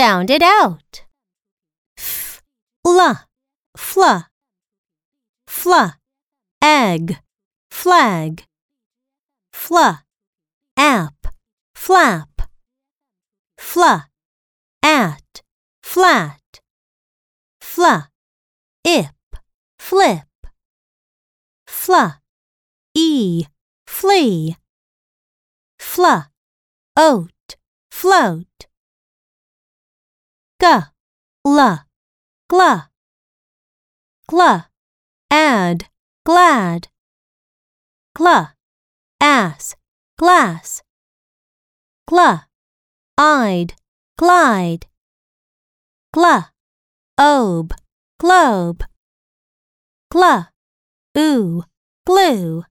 Sound it out. F, la, fla, fla, egg, flag, fla, app, flap, fla, at, flat, fla, ip, flip, fla, e, flee, fla, oat, float, ga, la, gla, gla, add, glad, gla, ass, glass, gla, eyed, glide, gla, obe, globe, gla, ooh, glue.